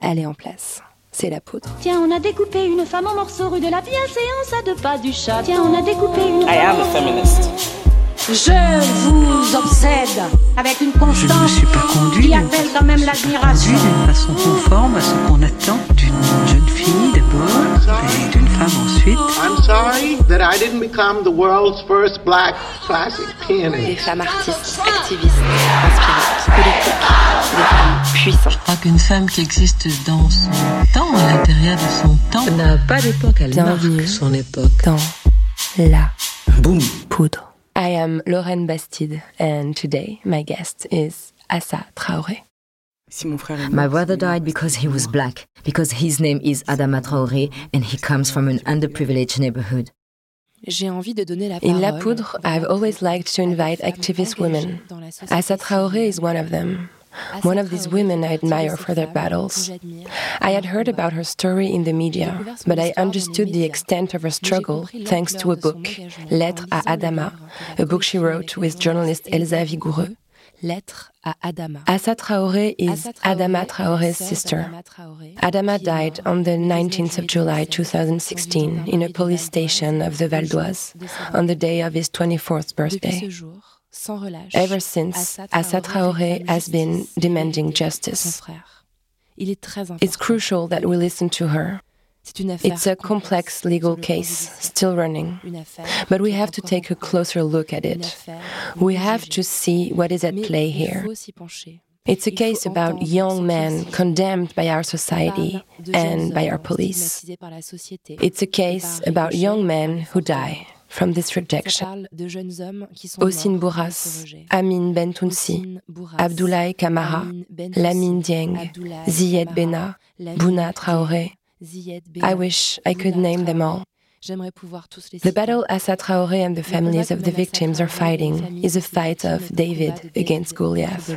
elle est en place. C'est la poudre. Tiens, on a découpé une femme en morceaux rue de la bienséance à deux pas du chat. Tiens, on a découpé une I am a feminist. Je vous obsède avec une Je constance suis pas conduit qui appelle quand même l'admiration. d'une façon conforme à ce qu'on attend d'une jeune fille d'abord et d'une femme ensuite. I'm sorry that I didn't become the world's first black classic Des pianist. femmes artistes, activistes, inspirantes, politiques, des femmes puissantes. Je crois qu'une femme qui existe dans son temps, à l'intérieur de son temps, n'a pas d'époque, elle Bienvenue marque son époque. dans la Boum poudre. I am Lauren Bastide and today my guest is Assa Traoré. Si mon frère est My brother died because he was black, because his name is Adama Traoré and he comes from an underprivileged neighborhood. J'ai envie de donner la In La Poudre, I've always liked to invite activist women. Assa Traoré is one of them. One of these women I admire for their battles. I had heard about her story in the media, but I understood the extent of her struggle thanks to a book, Lettres à Adama, a book she wrote with journalist Elsa Vigoureux. Lettres à Adama. Assa Traoré is Adama Traoré's sister. Adama died on the 19th of July 2016 in a police station of the Val d'Oise on the day of his 24th birthday. Ever since, Assa Traoré has been demanding justice. It's crucial that we listen to her. It's a complex legal case still running, but we have to take a closer look at it. We have to see what is at play here. It's a case about young men condemned by our society and by our police. It's a case about young men who die from this rejection. Ossine Bourras, Amin Bentounsi, Abdoulaye Kamara, Lamine Dieng, Ziyed Bena, Bouna Traoré. I wish I could name them all. The battle Assa Traoré and the families of the victims are fighting is a fight of David against Goliath.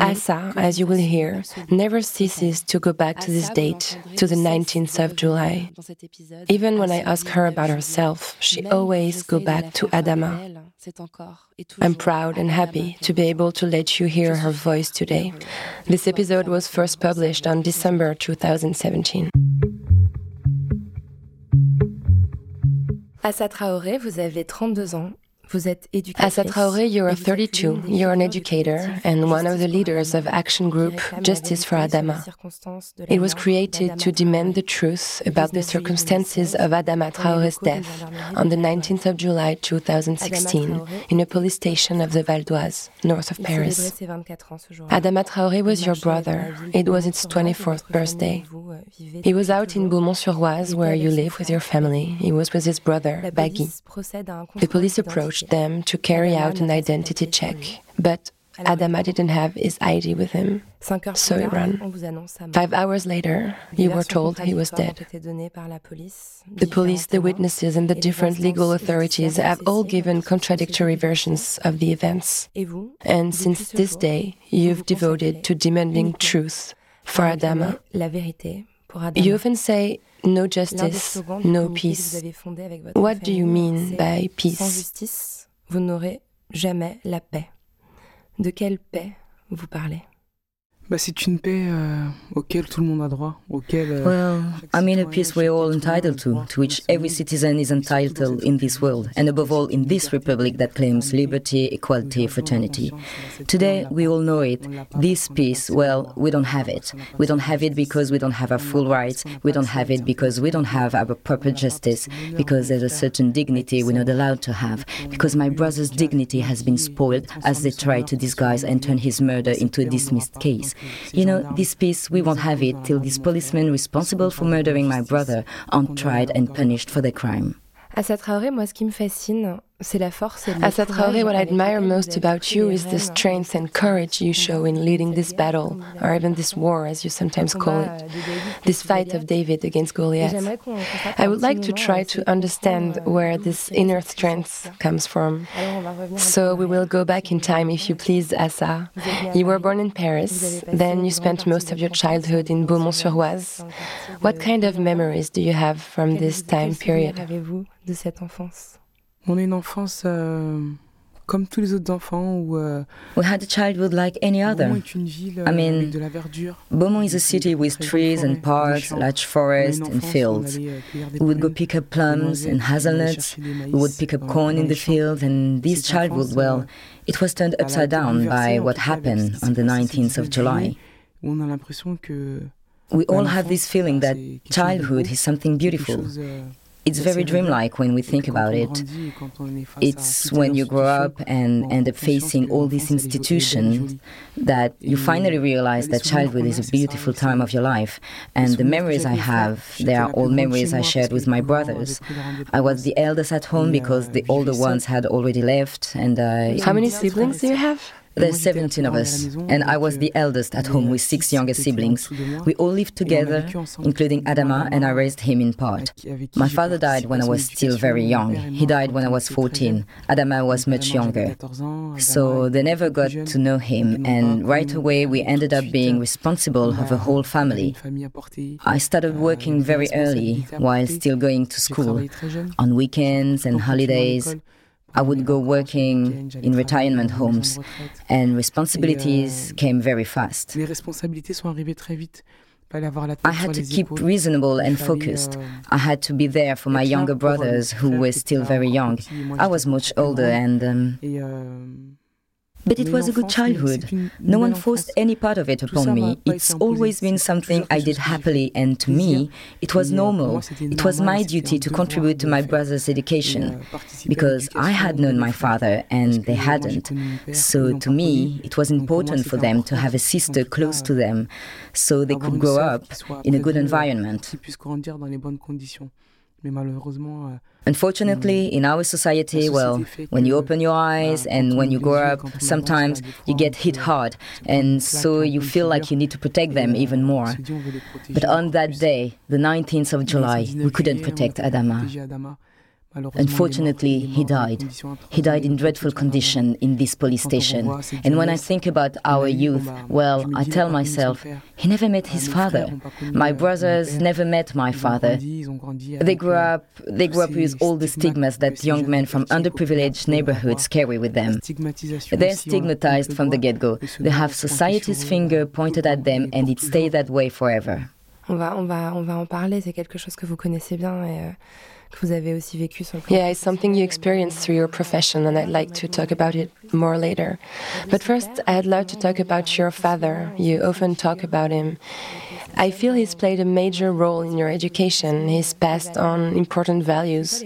Assa, as you will hear, never ceases to go back to this date, to the 19th of July. Even when I ask her about herself, she always go back to Adama. I'm proud and happy to be able to let you hear her voice today. This episode was first published on December 2017. Assa Traoré, vous avez 32 ans. Vous êtes éducatrice. Assa Traoré, you are 32. You're an educator and one of the leaders of action group Justice for Adama. It was created to demand the truth about the circumstances of Adama Traoré's death on the 19th of July 2016 in a police station of the Val d'Oise, north of Paris. Adama Traoré was your brother. It was its 24th birthday. He was out in Beaumont-sur-Oise, where you live with your family. He was with his brother, Bagui. The police approached them to carry out an identity check, but Adama didn't have his ID with him, so he ran. Five hours later, you were told he was dead. The police, the witnesses, and the different legal authorities have all given contradictory versions of the events. And since this day, you've devoted to demanding truth for Adama. You often say, no justice, no peace. What do you mean by peace? justice, vous n'aurez jamais la paix. De quelle paix vous parlez? Bah, c'est une paix euh, auquel tout le monde a droit, auquel. euh, Well, I mean a peace we're all tout le monde entitled to, to which every citizen is entitled in this world, and above all in this republic that claims liberty, equality, fraternity. Today, we all know it. This peace, well, we don't have it. We don't have it because we don't have our full rights. We don't have it because we don't have our proper justice, because there's a certain dignity we're not allowed to have, because my brother's dignity has been spoiled as they try to disguise and turn his murder into a dismissed case. You know, this peace, we won't have it till these policemen responsible for murdering my brother aren't tried and punished for their crime. Assa Traoré, moi, ce qui me fascine, c'est la force et le Assa Traoré, what I admire most about you is the strength and courage you show in leading this battle, or even this war, as you sometimes call it, euh, this fight of David against Goliath. j'aimerais qu'on- qu'on fasse I would like to try to understand euh, where this inner strength comes from. Alors, on va revenir un peu So we will go back in time, if you please, Assa. Vous êtes née à You were born in Paris, then you spent most of your childhood in Beaumont-sur-Oise. dans le quartier What kind of memories do you have from this time period? Avez-vous de cette enfance On a une enfance euh, comme tous les autres enfants où, euh, we had a childhood like any other. Ville, I mean, verdure, Beaumont is a city with trees and parks, large forests and fields. euh, We would go pick up plums and hazelnuts. We would pick up corn in the fields, and this childhood, well, it was turned upside down by what happened on the 19th of July. On a l'impression que We all have this feeling that childhood is something beautiful. It's very dreamlike when we think about it. It's when you grow up and end up facing all these institutions that you finally realize that childhood is a beautiful time of your life. And the memories I have, they are all memories I shared with my brothers. I was the eldest at home because the older ones had already left, and I. How many siblings do you have? There's 17 of us, and I was the eldest at home with six younger siblings. We all lived together, including Adama, and I raised him in part. My father died when I was still very young. He died when I was 14. Adama was much younger. So they never got to know him, and right away we ended up being responsible of a whole family. I started working very early while still going to school. On weekends and holidays, I would go working in retirement homes, and responsibilities came very fast. Les responsabilités sont arrivées très vite. Fallait avoir la tête I had to keep reasonable and focused. euh, I had to be there for my younger euh, brothers who were still very young. I was much older, and um, euh, but it was a good childhood. No one forced any part of it upon me. It's always been something I did choses que j'ai fait. happily, and to me, it was normal. It was my duty to contribute to my brother's education. participer à Because I had known my father and they hadn't. connu mon père, So to me, it was Donc, pour moi, important for them to have a sister close to them so they could grow up in a good environment. Qui puisse grandir dans les bonnes conditions. Mais malheureusement, euh, Unfortunately, in our society, well, when you open your eyes and when you grow up, quand on avance, sometimes bah, des fois, you get hit hard, se prendre une and so you feel like you need to protect them euh, even more. on se dit, on veut les protéger But on that day, the 19th of July, we couldn't protect Adama. Protéger Adama. Malheureusement, il est mort. Unfortunately, he mort dans des died. He died in dreadful condition in this police station. And when I think about our youth, well, I dis, il a tell pas connu son myself, he never met his father. frères ont pas connu, My euh, brothers never met my father. grandi, ils ont grandi They grew euh, up they grew up with all the stigmas that young men from underprivileged neighborhoods carry with them. They're aussi, on leur pointe stigmatized from the get-go. They have society's finger pointed at them and it stayed that way forever. On va, on, va, on va en parler, c'est quelque chose que vous connaissez bien et euh, que vous avez aussi vécu sur le plan. Yeah, it's something you experience through your profession, and I'd like to talk about it more later. But first, I'd love to talk about your father. You often talk about him. I feel he's played a major role in your education. He's passed on important values.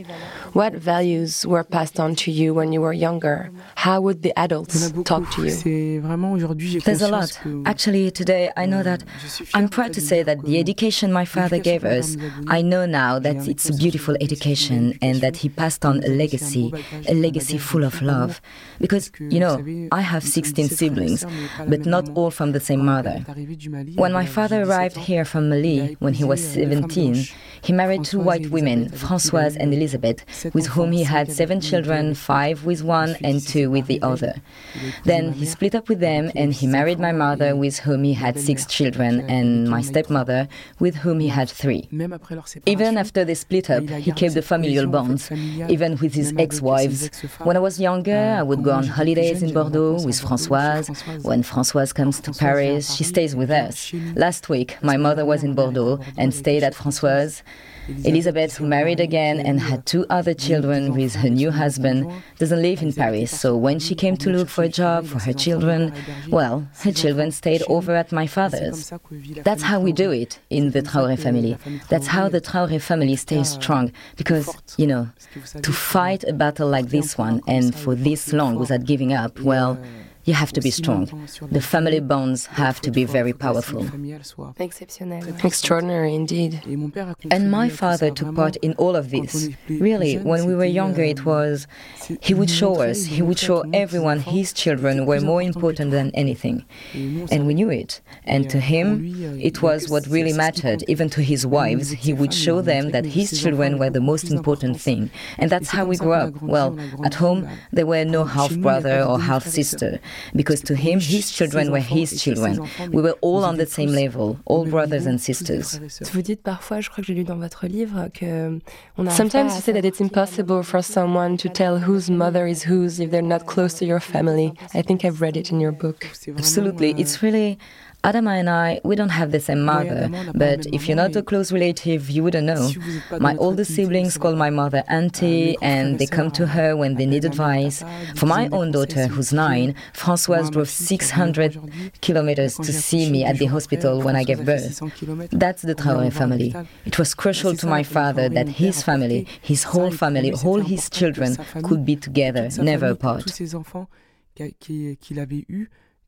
What values were passed on to you when you were younger? How would the Il y en a adults talk to you? C'est vraiment aujourd'hui, j'ai There's a lot. Actually, today I know that je suis fier I'm proud to say that the education my father gave us, I know now that it's a beautiful education and that he passed on a legacy, a legacy full of love. Because, you know, I have 16 siblings, but not all from the same mother. When my father arrived here from Mali when he was 17, he married two white women, Françoise and Elizabeth, with whom he had seven children, five with one and two with the other. Then he split up with them and he married my mother, with whom he had six children, and my stepmother, with whom he had three. Even after they split up, he kept the familial bonds, even with his ex wives. When I was younger, I would go on holidays in Bordeaux with Françoise. When Françoise comes to Paris, she stays with us. Last week, my mother was in Bordeaux and stayed at Françoise. Elizabeth, who married again and had two other children with her new husband, doesn't live in Paris, so when she came to look for a job for her children, well, her children stayed over at my father's. That's how we do it in the Traoré family. That's how the Traoré family stays strong, because, you know, to fight a battle like this one and for this long without giving up, well, you have to be strong. The family bonds have to be very powerful. Extraordinary indeed. And my father took part in all of this. Really, when we were younger, it was. He would show us, he would show everyone his children were more important than anything. And we knew it. And to him, it was what really mattered. Even to his wives, he would show them that his children were the most important thing. And that's how we grew up. Well, at home, there were no half brother or half sister. Because to him, his children were his children. We were all on the same level, all brothers and sisters. Vous dites parfois, je crois que j'ai lu dans votre livre, que Sometimes you say that it's impossible for someone to tell whose mother is whose if they're not close to your family. I think I've read it in your book. Absolutely. It's euh, really Adama and I, we don't have the same mother, but if you're not a close relative, you wouldn't know. My older siblings call my mother auntie, and they come to her when they need advice. For my own daughter, who's nine, Françoise drove 600 kilometers to see me at the hospital when I gave birth. That's the Traoré family. It was crucial to my father that his family, his whole family, all his children could be together, never apart.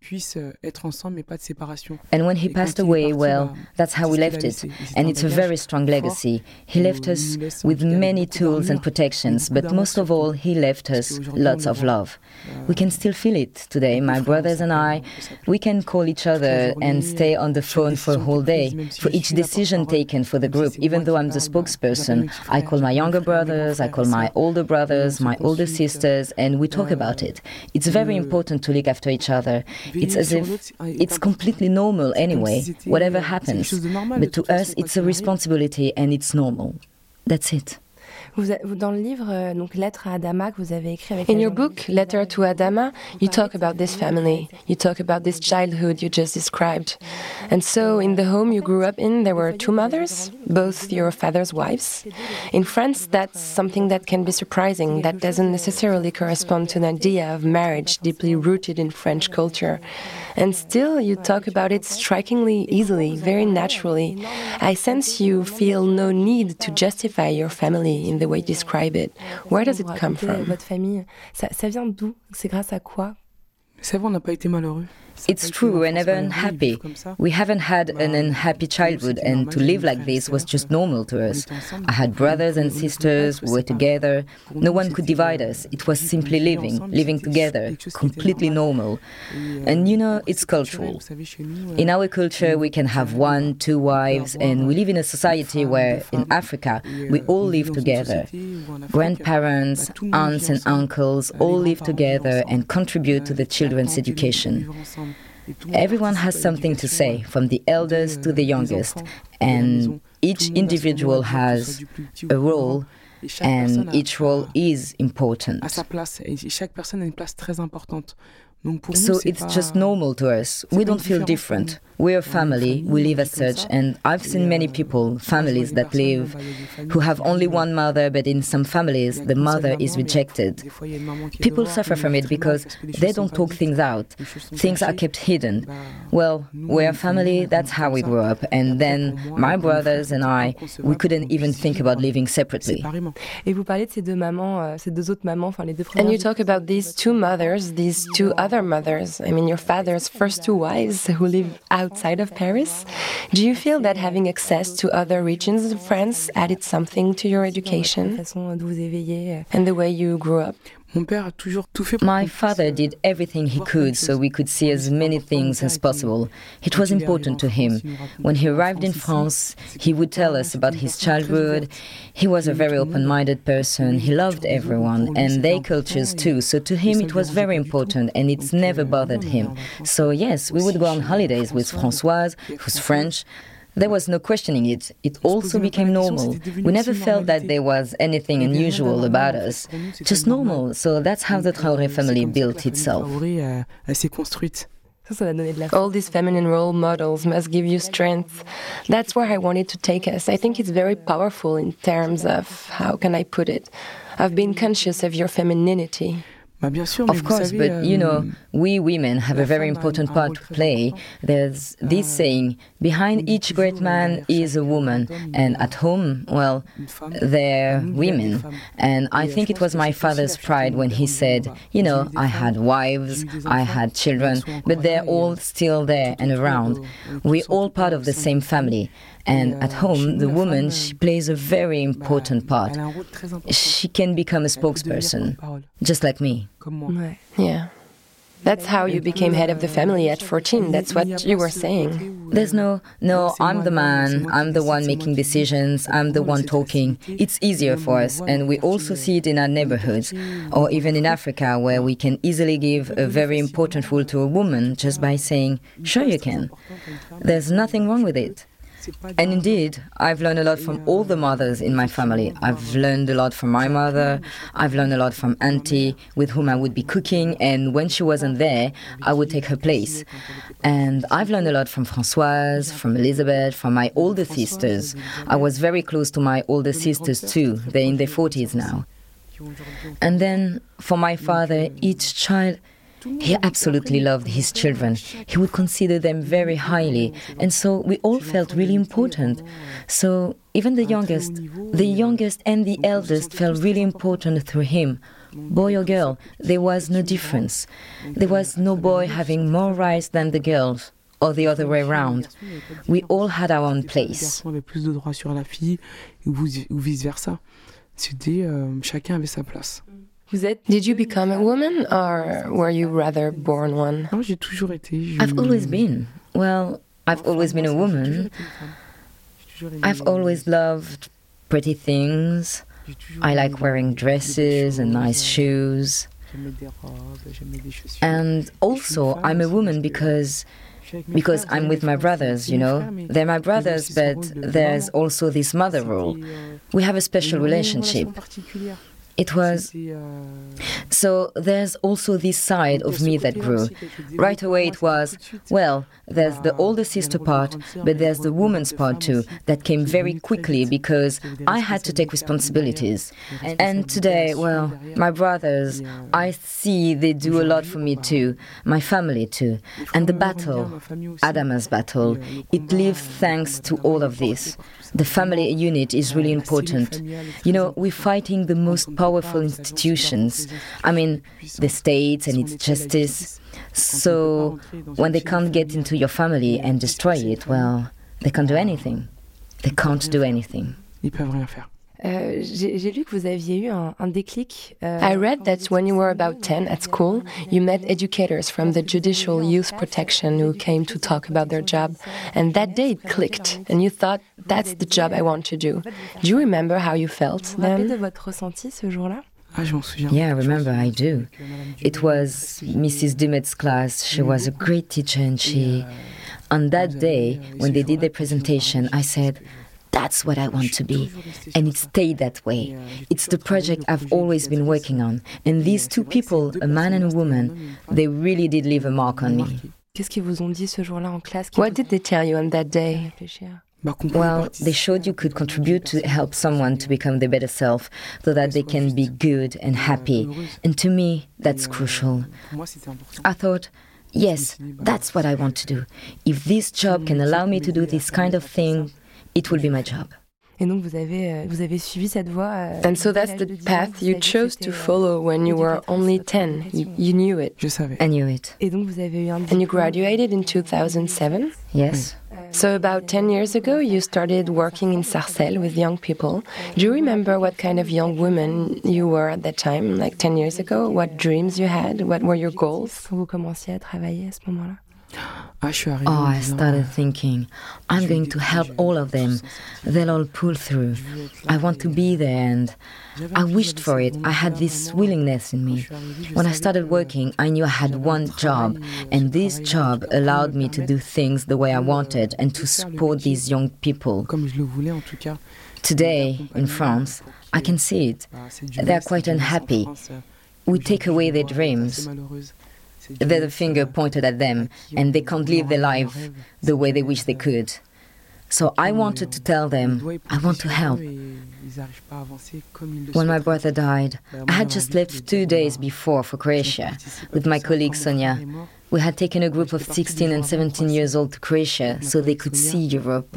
Puissent euh, être ensemble mais pas de séparation. And when he passed away, well, that's how we left it. And it's a very strong legacy. He left us with many tools and protections, but most of all, he left us lots of love. We can still feel it today. My brothers and I, we can call each other and stay on the phone for a whole day. For each decision taken for the group, even though I'm the spokesperson, I call my younger brothers, I call my older brothers, my older sisters, and we talk about it. It's very important to look after each other. It's as if it's completely normal anyway, whatever happens. But to us, it's a responsibility and it's normal. That's it. Dans le livre, euh, donc Lettre à Adama que vous avez écrit avec. In your book, Letter to Adama, you talk about this family. You talk about this childhood you just described. And so, in the home you grew up in, there were two mothers, both your father's wives. In France, that's something that can be surprising. That doesn't necessarily correspond to an idea of marriage deeply rooted in French culture. And still, you talk about it strikingly easily, very naturally. I sense you feel no need to justify your family in the way you describe it. Where does it come from? Votre famille, ça, ça vient d'où? C'est grâce à quoi? On n'a pas été malheureux. It's true, we're never unhappy. We haven't had an unhappy childhood, and to live like this was just normal to us. I had brothers and sisters, we were together. No one could divide us. It was simply living, living together, completely normal. And you know, it's cultural. In our culture, we can have one, two wives, and we live in a society where, in Africa, we all live together. Grandparents, aunts, and uncles all live together and contribute to the children's education. Everyone has something to say, from the eldest to the youngest, and each individual has a role and each role is important. So it's just normal to us. We don't feel different. We're a family, we live as such, and I've seen many people, families that live, who have only one mother, but in some families, the mother is rejected. People suffer from it because they don't talk things out. Things are kept hidden. Well, we're a family, that's how we grew up, and then my brothers and I, we couldn't even think about living separately. Euh, and you talk about these two mothers, these two other mothers. I mean, your father's first two wives who live outside of Paris. Do you feel that having access to other regions of France added something to your education and the way you grew up? My father did everything he could so we could see as many things as possible. It was important to him. When he arrived in France, he would tell us about his childhood. He was a very open minded person. He loved everyone and their cultures too. So to him, it was very important and it's never bothered him. So, yes, we would go on holidays with Françoise, who's French. There was no questioning it. It also became normal. We never felt that there was anything unusual about us. Just normal. So that's how the Traoré family built itself. All these feminine role models must give you strength. That's where I wanted to take us. I think it's very powerful in terms of, how can I put it? I've been conscious of your femininity. Of course, but you know, euh, we women have a very important part to play. There's this saying behind each great man is a woman, and at home, well, they're women. And I think it was my father's pride when he said, you know, I had wives, I had children, but they're all still there and around. We're all part of the same family. And at home, the woman, she plays a very important part. She can become a spokesperson, just like me. Yeah. That's how you became head of the family at 14. That's what you were saying. There's no, no, I'm the man, I'm the one making decisions, I'm the one talking. It's easier for us, and we also see it in our neighborhoods, or even in Africa, where we can easily give a very important role to a woman just by saying, sure, you can. There's nothing wrong with it. And indeed, I've learned a lot from all the mothers in my family. I've learned a lot from my mother. I've learned a lot from Auntie, with whom I would be cooking, and when she wasn't there, I would take her place. And I've learned a lot from Françoise, from Elizabeth, from my older sisters. I was very close to my older sisters too. They're in their 40s now. And then for my father, each child he absolutely loved his children. He would consider them very highly, and so we all felt really important. So even the youngest, the youngest and the eldest felt really important through him. Boy or girl, there was no difference. There was no boy having more rights than the girls or the other way around. We all had our own place. Euh, chacun avait sa place. Did you become a woman or were you rather born one? Non, j'ai toujours été. I've always been. Well, I've always been a woman. I've always loved pretty things. I like wearing dresses and nice shoes. And also, I'm a woman because because I'm with my brothers, you know. They're my brothers, but there's also this mother role. We have a special relationship. It was. So there's also this side of me that grew. Right away it was, well, there's the older sister part, but there's the woman's part too, that came very quickly because I had to take responsibilities. And today, well, my brothers, I see they do a lot for me too, my family too. And the battle, Adama's battle, it lives thanks to all of this. The family unit is really important. You know, we're fighting the most powerful institutions. I mean, the state and its justice. So when they can't get into your family and destroy it, well, they can't do anything. They can't do anything. Ils peuvent rien faire. Euh, J'ai lu que vous aviez eu un, un déclic. Euh, I read that when you were about 10 at school, you met educators from the Judicial Youth Protection who came to talk about their job. And that day it clicked, and you thought, that's the job I want to do. Do you remember how you felt then? de votre ressenti ce jour-là? Ah, je m'en. Yeah, I remember, I do. It was Mrs. Dumet's class. She was a great teacher, and she. On that day, when they did the presentation, I said, that's what I want to be. And it stayed that way. It's the project I've always been working on. And these two people, a man and a woman, they really did leave a mark on me. Qu'est-ce qu'ils vous ont dit ce jour-là en classe What did they tell you on that day? Well, they showed you could contribute to help someone to become their better self so that they can be good and happy. And to me, that's crucial. I thought, yes, that's what I want to do. If this job can allow me to do this kind of thing, it will be my job. Et donc vous avez euh, vous avez suivi cette voie. Euh, And so that's the path you chose to follow when you were only 10. You, you knew it. Je savais. I knew it. Et donc vous avez eu un And you graduated in 2007? Yes. So about 10 years ago, you started working in Sarcelles with young people. Do you remember what kind of young woman you were at that time, like 10 years ago? What dreams you had? What were your goals? Quand vous commenciez à travailler à ce moment-là? Oh, I started thinking, I'm going to help all of them. They'll all pull through. I want to be there, and I wished for it. I had this willingness in me. When I started working, I knew I had one job, and this job allowed me to do things the way I wanted and to support these young people. comme je le voulais en tout cas. Today, in France, I can see it. They're quite unhappy. We take away their dreams. There's a finger pointed at them, and they can't live their life the way they wish they could. So I wanted to tell them, I want to help. When my brother died, I had just left two days before for Croatia with my colleague Sonia. We had taken a group of 16 and 17 years old to Croatia so they could see Europe.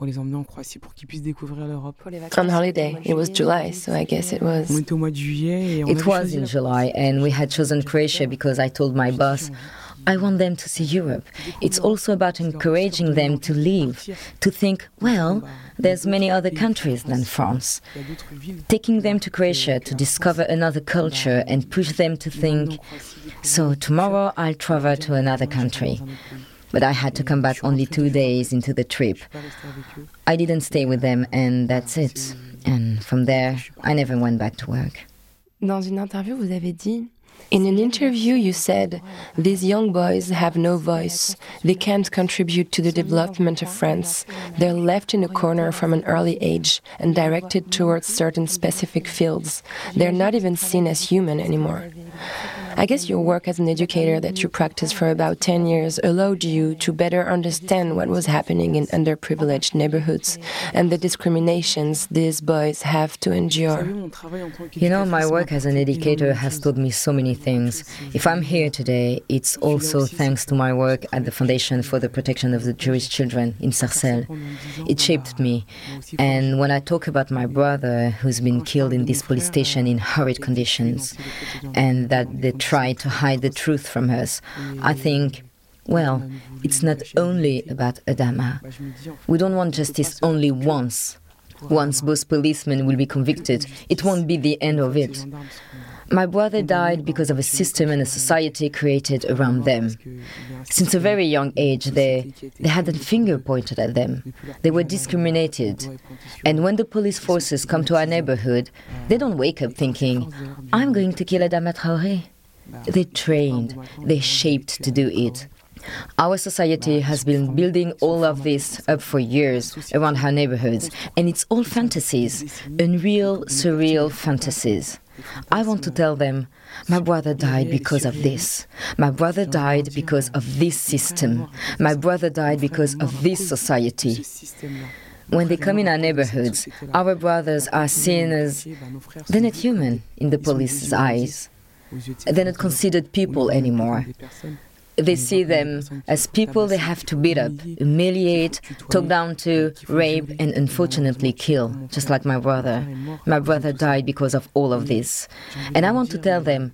On avait emmené un groupe de jeunes de 16 à 17 ans pour les emmener en Croatie pour qu'ils puissent découvrir l'Europe. On holiday, it was July, so I guess it was. On était au mois de juillet et on It was in July, and we had chosen Croatia because I told my boss. I want them to see Europe. It's also about encouraging them to leave, to think, well, there's many other countries than France. Taking them to Croatia to discover another culture and push them to think, so tomorrow I'll travel to another country. But I had to come back only two days into the trip. I didn't stay with them, and that's it. And from there, I never went back to work. In an interview, you said, These young boys have no voice. They can't contribute to the development of France. They're left in a corner from an early age and directed towards certain specific fields. They're not even seen as human anymore. I guess your work as an educator that you practiced for about 10 years allowed you to better understand what was happening in underprivileged neighborhoods and the discriminations these boys have to endure. You know, my work as an educator has taught me so many things. If I'm here today, it's also thanks to my work at the Foundation for the Protection of the Jewish Children in Sarcelles. It shaped me. And when I talk about my brother who's been killed in this police station in horrid conditions, and that the try to hide the truth from us. I think, well, it's not only about Adama. We don't want justice only once. Once both policemen will be convicted, it won't be the end of it. My brother died because of a system and a society created around them. Since a very young age, they, they had a finger pointed at them. They were discriminated. And when the police forces come to our neighborhood, they don't wake up thinking, I'm going to kill Adama Traoré. They trained, they shaped to do it. Our society has been building all of this up for years around our neighborhoods, and it's all fantasies, unreal, surreal fantasies. I want to tell them, my brother died because of this. My brother died because of this system. My brother died because of this society. When they come in our neighborhoods, our brothers are seen as they're not human in the police's eyes. They're not considered people anymore. They see them as people they have to beat up, humiliate, talk down to, rape, and unfortunately kill, just like my brother. My brother died because of all of this. And I want to tell them,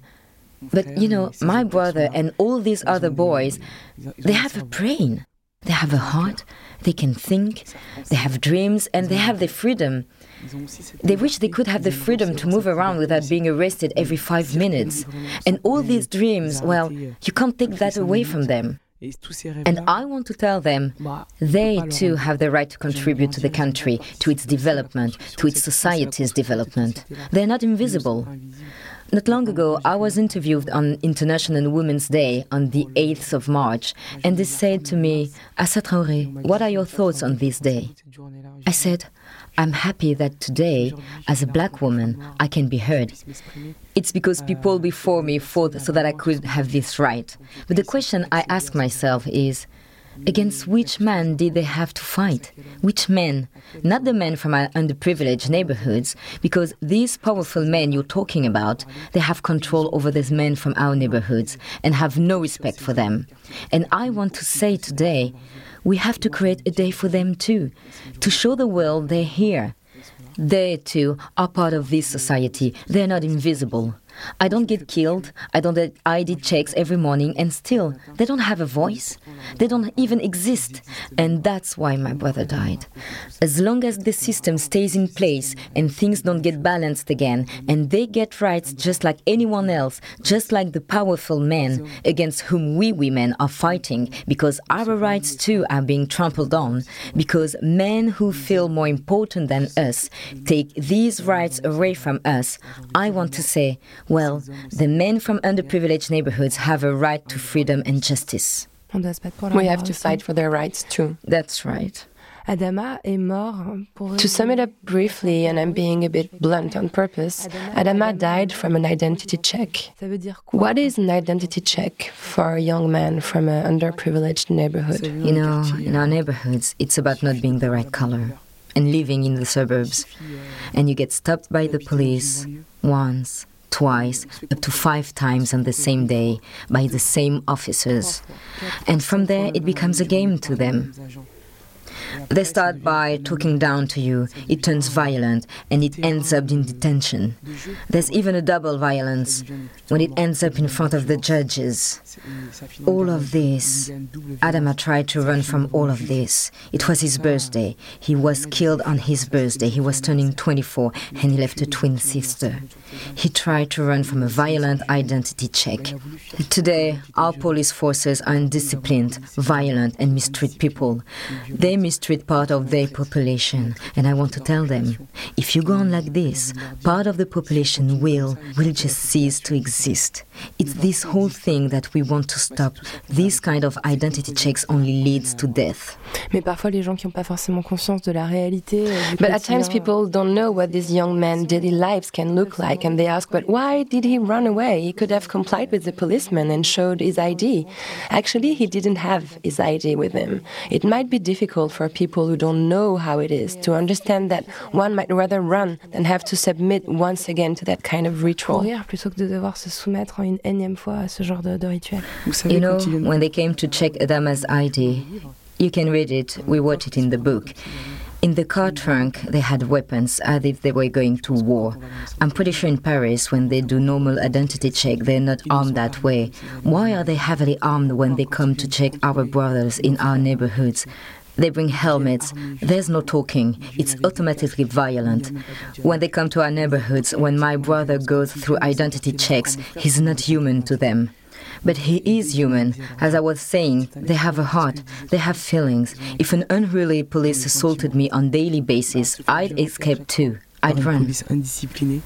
but you know, my brother and all these other boys, they have a brain, they have a heart, they can think, they have dreams, and they have their freedom. They wish they could have the freedom to move around without being arrested every five minutes. And all these dreams, well, you can't take that away from them. And I want to tell them they too have the right to contribute to the country, to its development, to its society's development. They're not invisible. Not long ago, I was interviewed on International Women's Day on the 8th of March, and they said to me, Assa Traoré, what are your thoughts on this day? I said, I'm happy that today, as a black woman, I can be heard. It's because people before me fought so that I could have this right. But the question I ask myself is against which man did they have to fight? Which men? Not the men from our underprivileged neighborhoods, because these powerful men you're talking about, they have control over these men from our neighborhoods and have no respect for them. And I want to say today, we have to create a day for them too, to show the world they're here. They too are part of this society. They're not invisible. I don't get killed. I don't get ID checks every morning, and still, they don't have a voice. They don't even exist. And that's why my brother died. As long as the system stays in place and things don't get balanced again, and they get rights just like anyone else, just like the powerful men against whom we women are fighting, because our rights too are being trampled on, because men who feel more important than us take these rights away from us, I want to say, well, the men from underprivileged neighborhoods have a right to freedom and justice. We have to fight for their rights too. That's right. Adama est mort To sum it up briefly, and I'm being a bit blunt on purpose, Adama died from an identity check. What is an identity check for a young man from an underprivileged neighborhood? You know, in our neighborhoods, it's about not being the right color and living in the suburbs. And you get stopped by the police once, twice, up to five times on the same day by the same officers. And from there, it becomes a game to them. They start by talking down to you, it turns violent, and it ends up in detention. There's even a double violence when it ends up in front of the judges. All of this, Adama tried to run from all of this. It was his birthday. He was killed on his birthday. He was turning 24 and he left a twin sister. He tried to run from a violent identity check. Today, our police forces are undisciplined, violent, and mistreat people. They mistreat part of their population, and I want to tell them if you go on like this, part of the population will will just cease to exist. It's this whole thing that we want to stop. This kind of identity checks only leads to death. Mais parfois les gens qui n'ont pas forcément conscience de la réalité. Euh, but at times people don't know what these young men's daily lives can look like and they ask but why did he run away? He could have complied with the policeman and showed his ID. Actually he didn't have his ID with him. It might be difficult for people who don't know how it is to understand that one might rather run than have to submit once again to that kind of ritual. Courir plutôt que de devoir se soumettre une énième fois à ce genre de, de rituel. You know, when they came to check Adama's ID, you can read it, we watch it in the book. In the car trunk, they had weapons as if they were going to war. I'm pretty sure in Paris, when they do normal identity check, they're not armed that way. Why are they heavily armed when they come to check our brothers in our neighborhoods? They bring helmets. There's no talking. It's automatically violent. When they come to our neighborhoods, when my brother goes through identity checks, he's not human to them. But he is human. As I was saying, they have a heart, they have feelings. If an unruly police assaulted me on daily basis, I'd escape too. I'd run. police indisciplinée,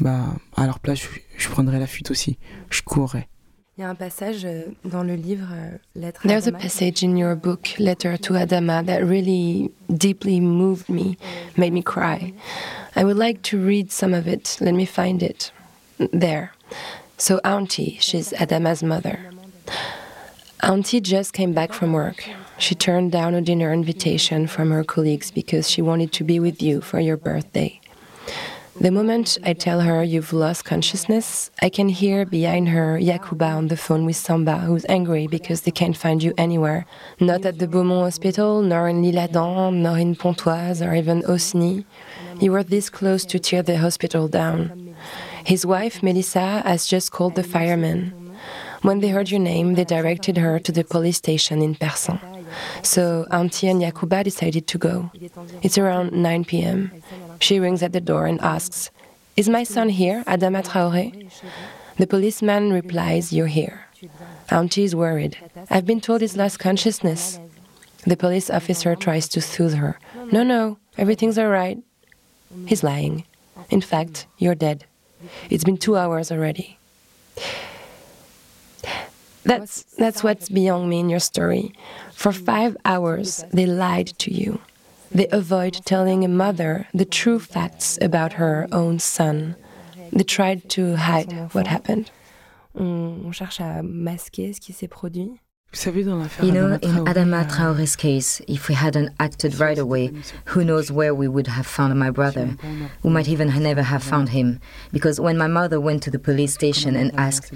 bah, à leur place, je, je prendrais la fuite aussi. Je courrais. Il y a un passage euh, dans le livre euh, Lettre à There's a passage in your book, Letter to Adama, that really deeply moved me, made me cry. I would like to read some of it. Let me find it. There. So, Auntie, she's Adama's mother. Auntie just came back from work. She turned down a dinner invitation from her colleagues because she wanted to be with you for your birthday. The moment I tell her you've lost consciousness, I can hear behind her Yacouba on the phone with Samba, who's angry because they can't find you anywhere. Not at the Beaumont Hospital, nor in L'Isle-Adam, nor in Pontoise, or even Osny. You were this close to tear the hospital down. His wife, Melissa, has just called the firemen. When they heard your name, they directed her to the police station in Persan. So Auntie and Yacouba decided to go. It's around 9 p.m. She rings at the door and asks, Is my son here, Adama Traoré? The policeman replies, You're here. Auntie is worried. I've been told he's lost consciousness. The police officer tries to soothe her. No, no, everything's all right. He's lying. In fact, you're dead. It's been two hours already. That's that's what's beyond me in your story. For mm. five hours, they lied to you. They avoid telling a mother the true facts about her own son. They tried to hide what happened. On cherche à masquer ce qui s'est produit. You know, in Adama Traoré's case, if we hadn't acted right away, who knows where we would have found my brother? We might even never have found him. Because when my mother went to the police station and asked,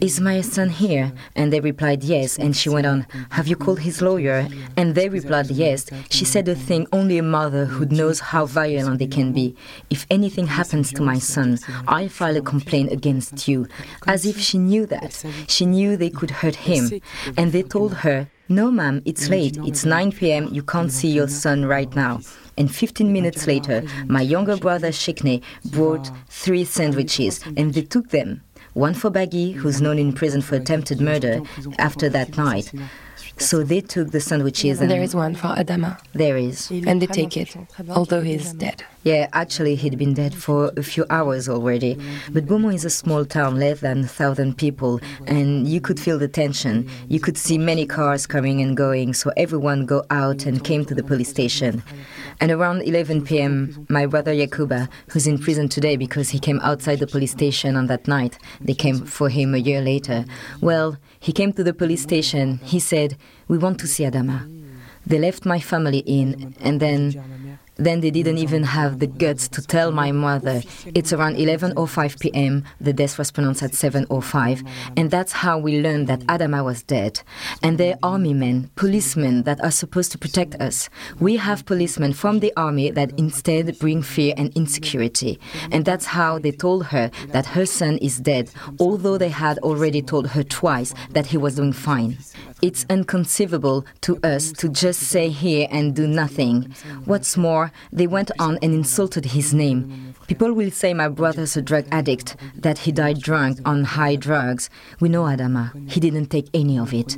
Is my son here? And they replied yes, and she went on, Have you called his lawyer? And they replied yes. She said a thing only a mother who knows how violent they can be. If anything happens to my son, I file a complaint against you. As if she knew that. She knew they could hurt him. And they told her, No, ma'am, it's late. It's 9 p.m. You can't see your son right now. And 15 minutes later, my younger brother Shikne brought three sandwiches, and they took them. One for Bagui, who's known in prison for attempted murder after that night. So they took the sandwiches and. There is one for Adama. There is. And they take it, although he's dead. Yeah, actually, he'd been dead for a few hours already. But Beaumont is a small town, less than a thousand people, and you could feel the tension. You could see many cars coming and going, so everyone go out and came to the police station. And around 11 p.m., my brother Yacouba, who's in prison today because he came outside the police station on that night, they came for him a year later. Well, he came to the police station. He said, We want to see Adama. They left my family in, and then Then they didn't even have the guts to tell my mother. It's around 11:05 p.m. The death was pronounced at 7:05, and that's how we learned that Adama was dead. And they're army men, policemen that are supposed to protect us. We have policemen from the army that instead bring fear and insecurity. And that's how they told her that her son is dead, although they had already told her twice that he was doing fine. It's inconceivable to us to just stay here and do nothing. What's more, they went on and insulted his name. People will say my brother's a drug addict, that he died drunk on high drugs. We know Adama. He didn't take any of it.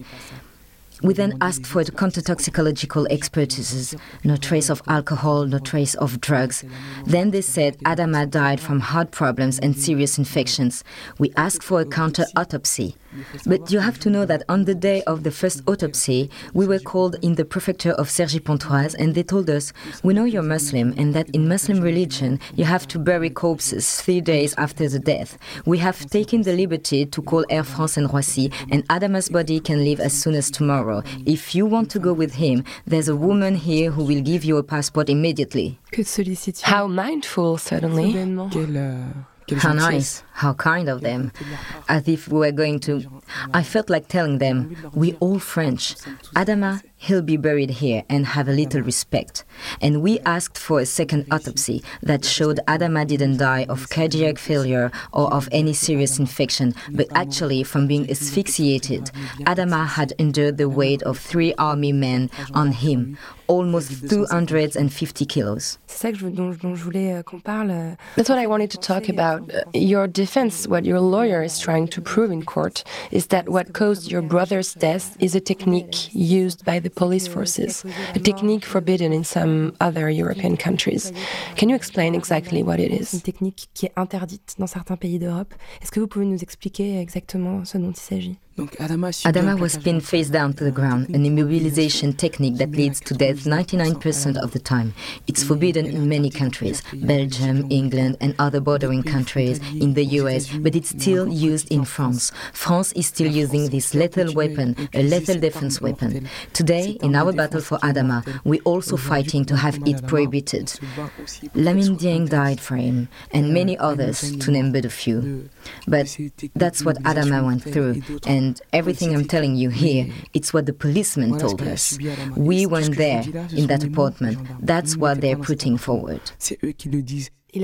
We then asked for countertoxicological expertises. No trace of alcohol, no trace of drugs. Then they said Adama died from heart problems and serious infections. We asked for a counter autopsy. But you have to know that on the day of the first autopsy, we were called in the prefecture of Cergy-Pontoise and they told us, We know you're Muslim and that in Muslim religion you have to bury corpses three days after the death. We have taken the liberty to call Air France and Roissy, and Adama's body can leave as soon as tomorrow. If you want to go with him, there's a woman here who will give you a passport immediately. How mindful, suddenly. How nice, how kind of them. As if we were going to. I felt like telling them, we all French. Adama, he'll be buried here and have a little respect. And we asked for a second autopsy that showed Adama didn't die of cardiac failure or of any serious infection, but actually from being asphyxiated. Adama had endured the weight of three army men on him, almost 250 kilos. Euh, euh, That's what I wanted to talk about. Uh, your defense, what your lawyer is trying to prove in court, is that what caused your brother's death is a technique used by the police forces, a technique forbidden in some other European countries. Can you explain exactly what it is? Une technique qui est interdite dans certains pays d'Europe. Est-ce que vous pouvez nous expliquer exactement ce dont il s'agit? Adama was pinned face down to the ground, an immobilization technique that leads to death 99% of the time. It's forbidden in many countries, Belgium, England, and other bordering countries, in the US, but it's still used in France. France is still using this lethal weapon, a lethal defense weapon. Today, in our battle for Adama, we're also fighting to have it prohibited. Lamine Dieng died for him, and many others, to name but a few. But that's what Adama went through, and everything I'm telling you here, it's what the policemen told us. We weren't there in that apartment. That's what they're putting forward.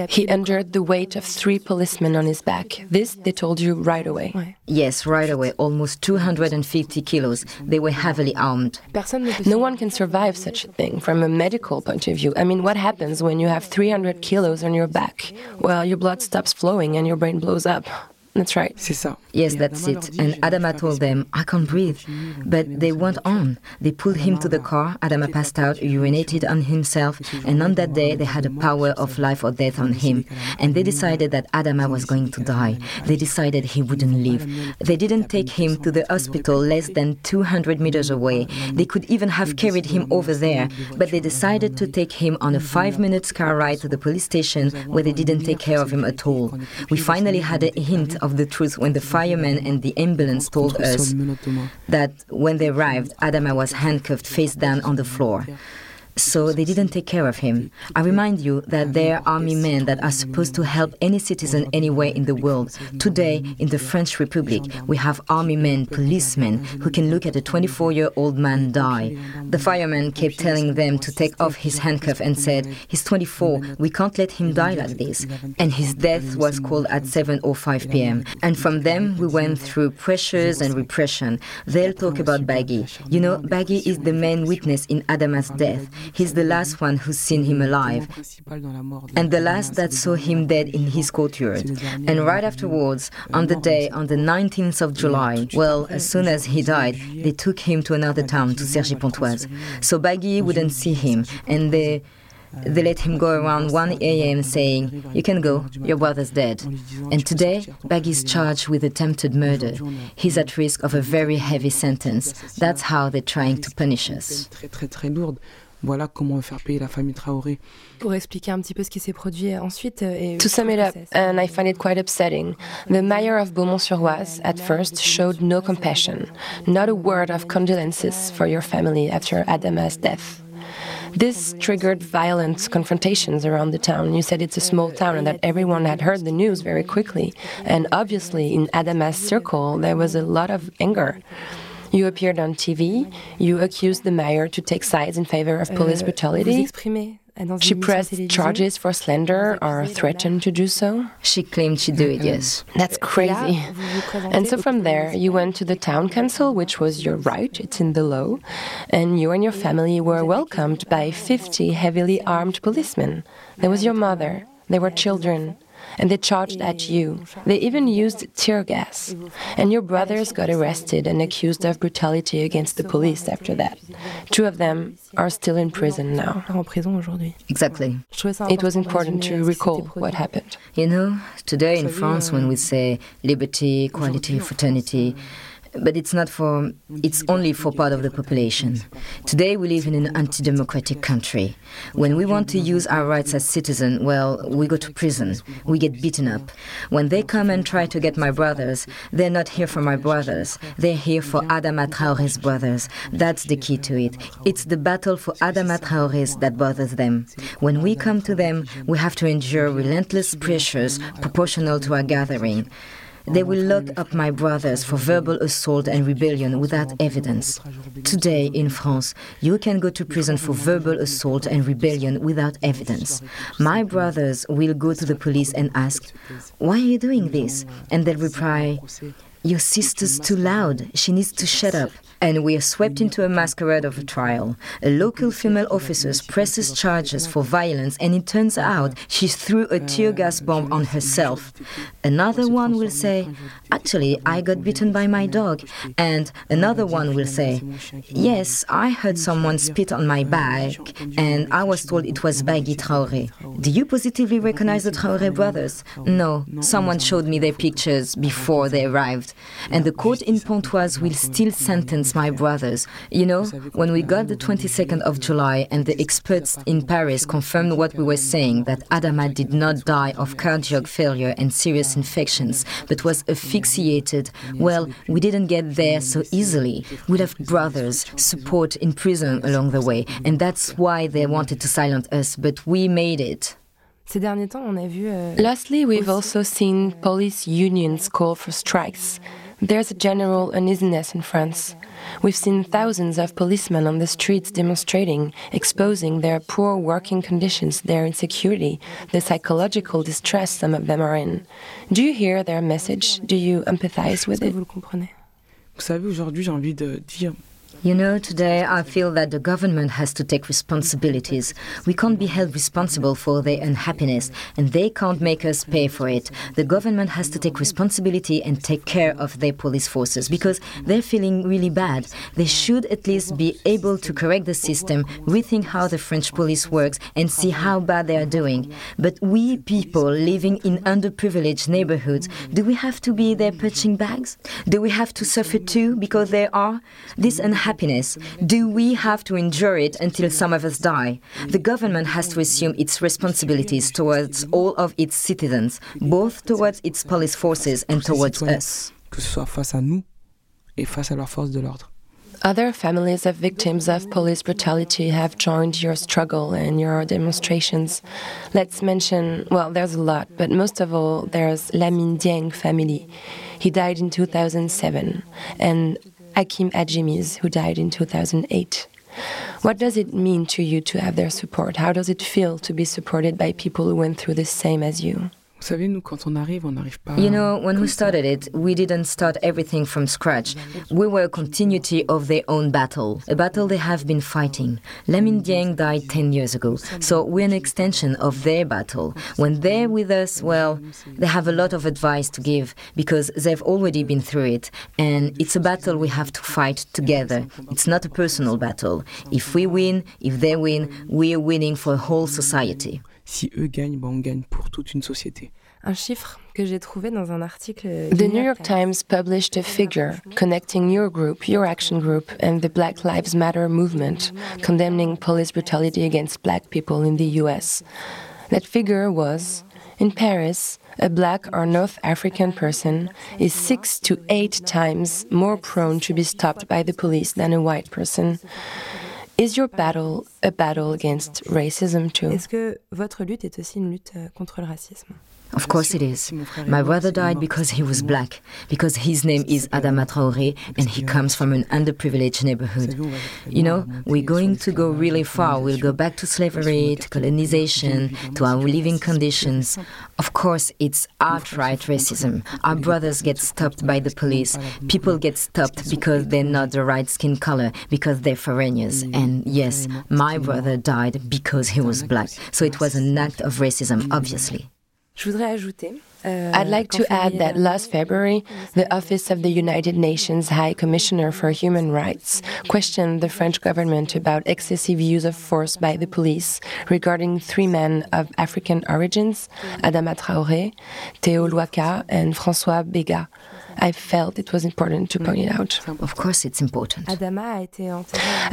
He endured the weight of three policemen on his back. This they told you right away. Yes, right away. Almost 250 kilos. They were heavily armed. No one can survive such a thing from a medical point of view. I mean, what happens when you have 300 kilos on your back? Well, your blood stops flowing and your brain blows up. That's right. Yes, that's it. And Adama told them, I can't breathe. But they went on. They pulled him to the car. Adama passed out, urinated on himself, and on that day they had a power of life or death on him. And they decided that Adama was going to die. They decided he wouldn't live. They didn't take him to the hospital less than 200 meters away. They could even have carried him over there, but they decided to take him on a five minute car ride to the police station where they didn't take care of him at all. We finally had a hint of the truth when the firemen and the ambulance told us that when they arrived, Adama was handcuffed face down on the floor so they didn't take care of him. I remind you that there are army men that are supposed to help any citizen anywhere in the world. Today, in the French Republic, we have army men, policemen, who can look at a 24 year old man die. The fireman kept telling them to take off his handcuff and said, He's 24, we can't let him die like this. And his death was called at 7.05 pm. And from them, we went through pressures and repression. They'll talk about Bagui. You know, Bagui is the main witness in Adama's death. He's the last one who's seen him alive, and the last that saw him dead in his courtyard. And right afterwards, on the day, on the 19th of July, well, as soon as he died, they took him to another town, to Cergy-Pontoise. So Bagui wouldn't see him, and they they let him go around 1 a.m. saying, You can go, your brother's dead. And today, Bagui is charged with attempted murder. He's at risk of a very heavy sentence. That's how they're trying to punish us. Voilà comment faire payer la famille Traoré. Pour expliquer un petit peu ce qui s'est produit euh, ensuite. Euh, et to sum it up, and I find it quite upsetting, the mayor of Beaumont-sur-Oise at first showed no compassion, not a word of condolences for your family after Adama's death. This triggered violent confrontations around the town. You said it's a small town and that everyone had heard the news very quickly. And obviously, in Adama's circle, there was a lot of anger. You appeared on TV. You accused the mayor to take sides in favor of police euh, brutality. She pressed charges for slander or threatened to do so. She claimed she did it, yes. That's crazy. And so from there, you went to the town council, which was your right, it's in the law, and you and your family were welcomed by 50 heavily armed policemen. There was your mother, there were children, and they charged at you. They even used tear gas. And your brothers got arrested and accused of brutality against the police after that. Two of them are still in prison now. Exactly. It was important to recall what happened. You know, today in France, when we say liberty, equality, fraternity, but it's not for it's only for part of the population. Today we live in an anti-democratic country. When we want to use our rights as citizens well we go to prison. We get beaten up. When they come and try to get my brothers they're not here for my brothers. They're here for Adama Traoré's brothers. That's the key to it. It's the battle for Adama Traoré's that bothers them. When we come to them we have to endure relentless pressures proportional to our gathering they will lock up my brothers for verbal assault and rebellion without evidence. Today in France, you can go to prison for verbal assault and rebellion without evidence. My brothers will go to the police and ask, Why are you doing this? And they'll reply, Your sister's too loud. She needs to shut up and we are swept into a masquerade of a trial. A local female officer presses charges for violence, and it turns out she threw a tear gas bomb on herself. Another one will say, Actually, I got bitten by my dog. And another one will say, Yes, I heard someone spit on my back, and I was told it was Bagui Traoré. Do you positively recognize the Traoré brothers? No, someone showed me their pictures before they arrived. And the court in Pontoise will still sentence my brothers. You know, when we got the 22nd of July and the experts in Paris confirmed what we were saying that Adama did not die of cardiac failure and serious infections, but was asphyxiated, well, we didn't get there so easily. We left brothers, support in prison along the way, and that's why they wanted to silence us, but we made it. Euh, Lastly, we've also seen police unions call for strikes. There's a general uneasiness in France. We've seen thousands of policemen on the streets demonstrating, exposing their poor working conditions, their insecurity, the psychological distress some of them are in. Do you hear their message? Do you empathize with it? You know, today I feel that the government has to take responsibilities. We can't be held responsible for their unhappiness, and they can't make us pay for it. The government has to take responsibility and take care of their police forces because they're feeling really bad. They should at least be able to correct the system, rethink how the French police works, and see how bad they are doing. But we people living in underprivileged neighborhoods, do we have to be their punching bags? Do we have to suffer too because they are? This unhappiness happiness? Do we have to endure it until some of us die? The government has to assume its responsibilities towards all of its citizens, both towards its police forces and towards us. Other families of victims of police brutality have joined your struggle and your demonstrations. Let's mention, well, there's a lot, but most of all, there's Lamine Dieng family. He died in 2007, and Hakim Ajimi, who died in 2008. What does it mean to you to have their support? How does it feel to be supported by people who went through the same as you? Vous savez, nous, quand on arrive, on n'arrive pas. You know, when we started it, we didn't start everything from scratch. We were a continuity of their own battle, a battle they have been fighting. Lamine Dieng died 10 years ago, so we're an extension of their battle. When they're with us, well, they have a lot of advice to give because they've already been through it, and it's a battle we have to fight together. It's not a personal battle. If we win, if they win, we're winning for a whole society. Si eux gagnent, ben on gagne pour toute une société. Un chiffre que j'ai trouvé dans un article. The New York Times published a figure connecting your group, your action group, and the Black Lives Matter movement, condemning police brutality against black people in the US. That figure was in Paris, a black or North African person is six to eight times more prone to be stopped by the police than a white person. Is your battle a battle against racism too? Est-ce que votre lutte est aussi une lutte euh, contre le racisme? Of course it is. My brother died because he was black, because his name is Adama Traoré and he comes from an underprivileged neighborhood. You know, we're going to go really far. We'll go back to slavery, to colonization, to our living conditions. Of course, it's outright racism. Our brothers get stopped by the police. People get stopped because they're not the right skin color, because they're foreigners. And yes, my brother died because he was black. So it was an act of racism, obviously. Euh, I'd like to add that last February, the Office of the United Nations High Commissioner for Human Rights questioned the French government about excessive use of force by the police regarding three men of African origins, Adama Traoré, Théo Luaka, and François Bega. I felt it was important to point it mm. out. Of course, it's important.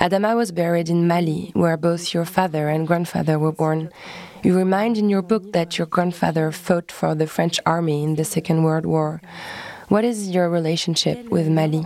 Adama was buried in Mali, where both your father and grandfather were born. You remind in your book that your grandfather fought for the French army in the Second World War. What is your relationship with Mali?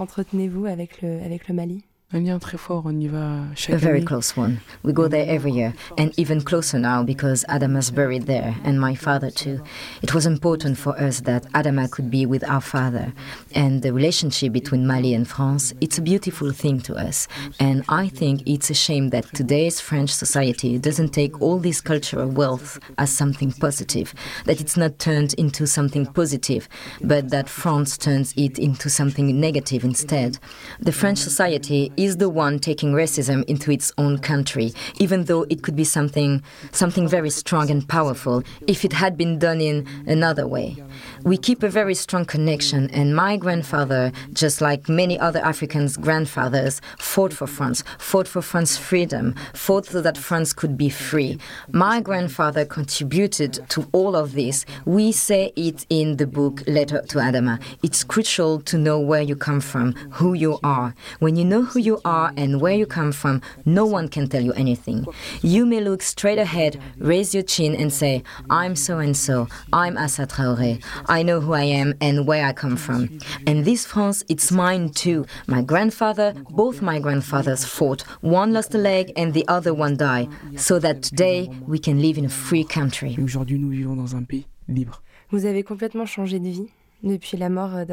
Entretenez-vous avec le, avec le Mali? Un lien très fort, on y va chaque A very close one. We go there every year, and even closer now because Adama's buried there, and my father too. It was important for us that Adama could be with our father, and the relationship between Mali and France. It's a beautiful thing to us, and I think it's a shame that today's French society doesn't take all this cultural wealth as something positive, that it's not turned into something positive, but that France turns it into something negative instead. The French society is the one taking racism into its own country, even though it could be something, something very strong and powerful if it had been done in another way. We keep a very strong connection, and my grandfather, just like many other Africans' grandfathers, fought for France, fought for France's freedom, fought so that France could be free. My grandfather contributed to all of this. We say it in the book Letter to Adama. It's crucial to know where you come from, who you are. When you know who you are and where you come from, no one can tell you anything. You may look straight ahead, raise your chin, and say, I'm so and so, I'm Assa Traoré, I know who I am and where I come from. And this France, it's mine too. My grandfather, both my grandfathers fought. One lost a leg and the other one died, so that today we can live in a free country. Aujourd'hui, nous vivons dans un pays libre. Vous avez complètement changé de vie depuis la mort euh.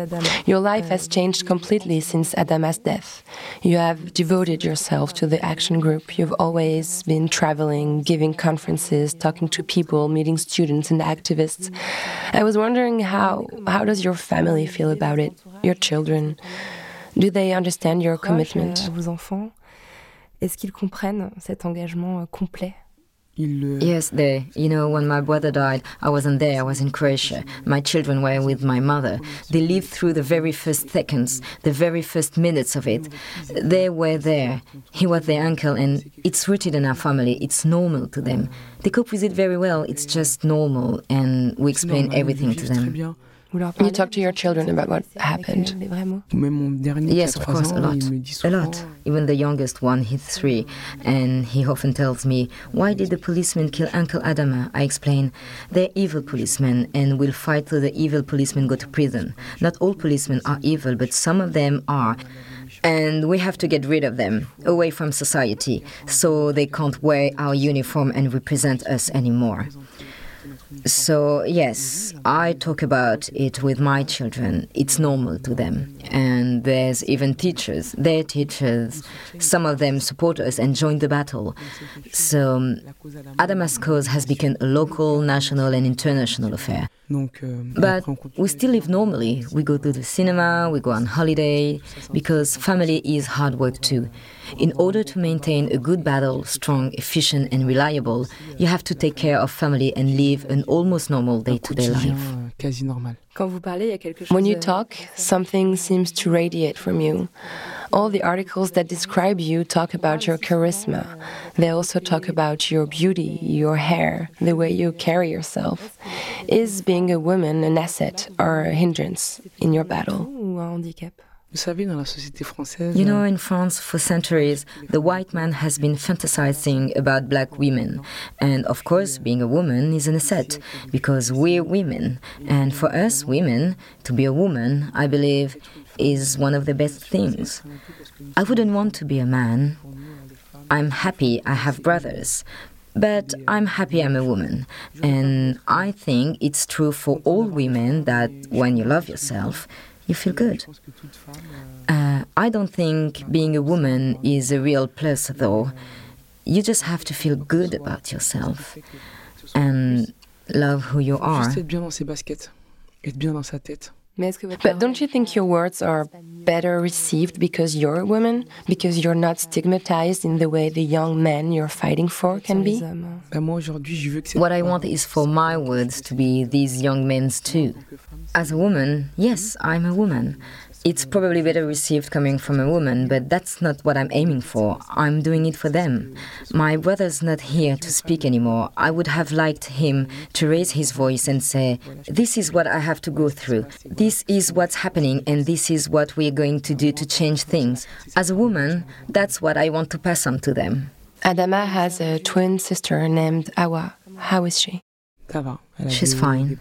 Your life has euh, changed completely since Adama's death. You have devoted yourself to the action group. You've always been traveling, giving conferences, talking to people, meeting students and activists. I was wondering how how does your family feel about it? Your children, do they understand your commitment? Euh, est-ce qu'ils comprennent cet engagement euh, complet? Yes, they. You know, when my brother died, I wasn't there. I was in Croatia. My children were with my mother. They lived through the very first seconds, the very first minutes of it. They were there. He was their uncle, and it's rooted in our family. It's normal to them. They cope with it very well. It's just normal, and we explain everything to them. You talk to your children about what happened. Yes, of course, a lot. A lot. Even the youngest one, he's three, and he often tells me, Why did the policemen kill Uncle Adama? I explain, They're evil policemen and will fight till the evil policemen go to prison. Not all policemen are evil, but some of them are. And we have to get rid of them, away from society, so they can't wear our uniform and represent us anymore. So, yes, I talk about it with my children. It's normal to them. And there's even teachers, their teachers, some of them support us and join the battle. So, Adama's cause has become a local, national, and international affair. Euh, but we still live normally. We go to the cinema, we go on holiday, because family is hard work too. In order to maintain a good battle, strong, efficient, and reliable, you have to take care of family and live an almost normal day to day life. When you talk, something seems to radiate from you. All the articles that describe you talk about your charisma. They also talk about your beauty, your hair, the way you carry yourself. Is being a woman an asset or a hindrance in your battle? You know, in France, for centuries, the white man has been fantasizing about black women. And of course, being a woman is an asset, because we're women. And for us, women, to be a woman, I believe, is one of the best things. I wouldn't want to be a man. I'm happy I have brothers. But I'm happy I'm a woman. And I think it's true for all women that when you love yourself, you feel good. Uh, I don't think being a woman is a real plus, though. You just have to feel good about yourself and love who you are. But don't you think your words are better received because you're a woman? Because you're not stigmatized in the way the young men you're fighting for can be? What I want is for my words to be these young men's too. As a woman, yes, I'm a woman. It's probably better received coming from a woman, but that's not what I'm aiming for. I'm doing it for them. My brother's not here to speak anymore. I would have liked him to raise his voice and say, This is what I have to go through. This is what's happening, and this is what we're going to do to change things. As a woman, that's what I want to pass on to them. Adama has a twin sister named Awa. How is she? She's fine.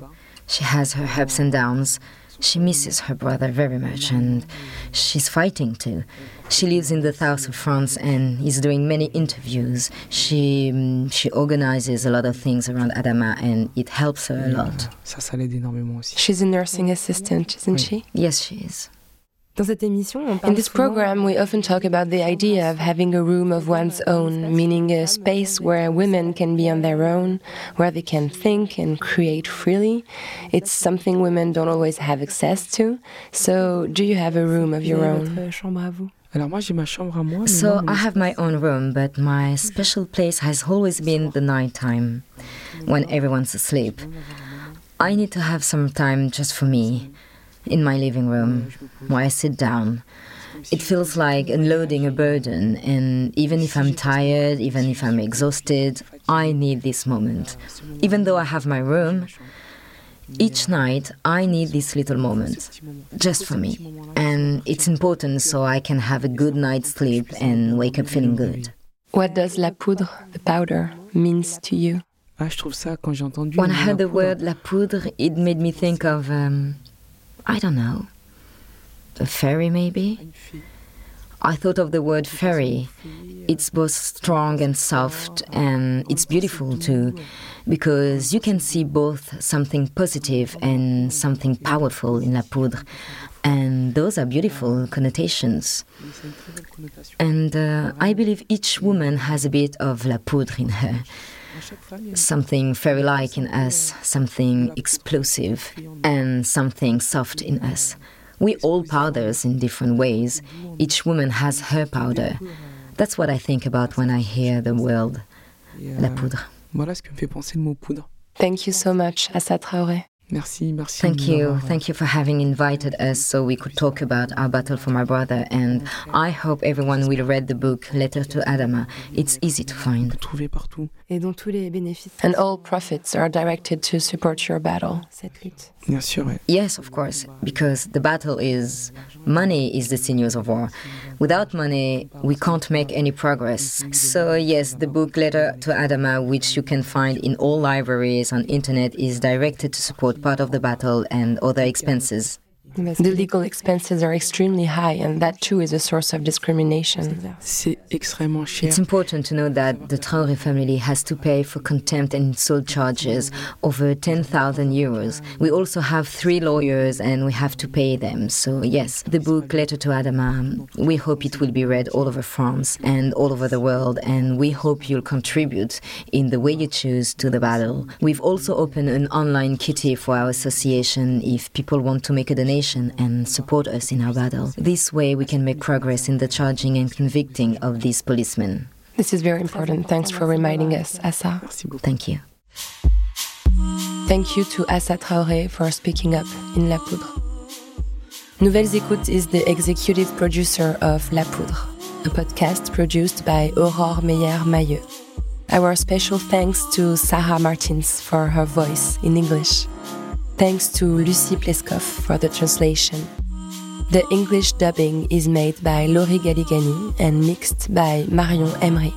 She has her ups and downs. She misses her brother very much and she's fighting too. She lives in the south of France and is doing many interviews. She um, she organizes a lot of things around Adama and it helps her a lot. She's a nursing assistant, isn't she? Yes, she is. In this program, we often talk about the idea of having a room of one's own, meaning a space where women can be on their own, where they can think and create freely. It's something women don't always have access to. So, do you have a room of your own? So I have my own room, but my special place has always been the night time, when everyone's asleep. I need to have some time just for me in my living room where I sit down. It feels like unloading a burden, and even if I'm tired, even if I'm exhausted, I need this moment. Even though I have my room, each night I need this little moment just for me. And it's important so I can have a good night's sleep and wake up feeling good. What does la poudre, the powder, means to you? When I heard the word la poudre, it made me think of um, I don't know, a fairy maybe? I thought of the word fairy. It's both strong and soft, and it's beautiful too, because you can see both something positive and something powerful in La Poudre, and those are beautiful connotations. And uh, I believe each woman has a bit of La Poudre in her something fairy like in us, something explosive, and something soft in us. We all powders in different ways. Each woman has her powder. That's what I think about when I hear the word la poudre. Thank you so much, Assa Traoré. Merci, merci. Thank you. Thank you for having invited us so we could talk about our battle for my brother. And I hope everyone will read the book Letter to Adama. It's easy to find. And all profits are directed to support your battle. Yes, of course, because the battle is money is the sinews of war. Without money, we can't make any progress. So yes, the book Letter to Adama, which you can find in all libraries on internet, is directed to support part of the battle and other expenses. The legal expenses are extremely high, and that too is a source of discrimination. It's important to know that the Traoré family has to pay for contempt and insult charges over 10,000 euros. We also have three lawyers, and we have to pay them. So, yes, the book Letter to Adama, we hope it will be read all over France and all over the world, and we hope you'll contribute in the way you choose to the battle. We've also opened an online kitty for our association if people want to make a donation and support us in our battle. This way, we can make progress in the charging and convicting of these policemen. This is very important. Thanks for reminding us, Assa. Thank you. Thank you to Assa Traoré for speaking up in La Poudre. Nouvelles Écoutes is the executive producer of La Poudre, a podcast produced by Aurore Meyer-Mailleux. Our special thanks to Sarah Martins for her voice in English. Thanks to Lucy Pleskov for the translation. The English dubbing is made by Laurie Galigani and mixed by Marion Emery.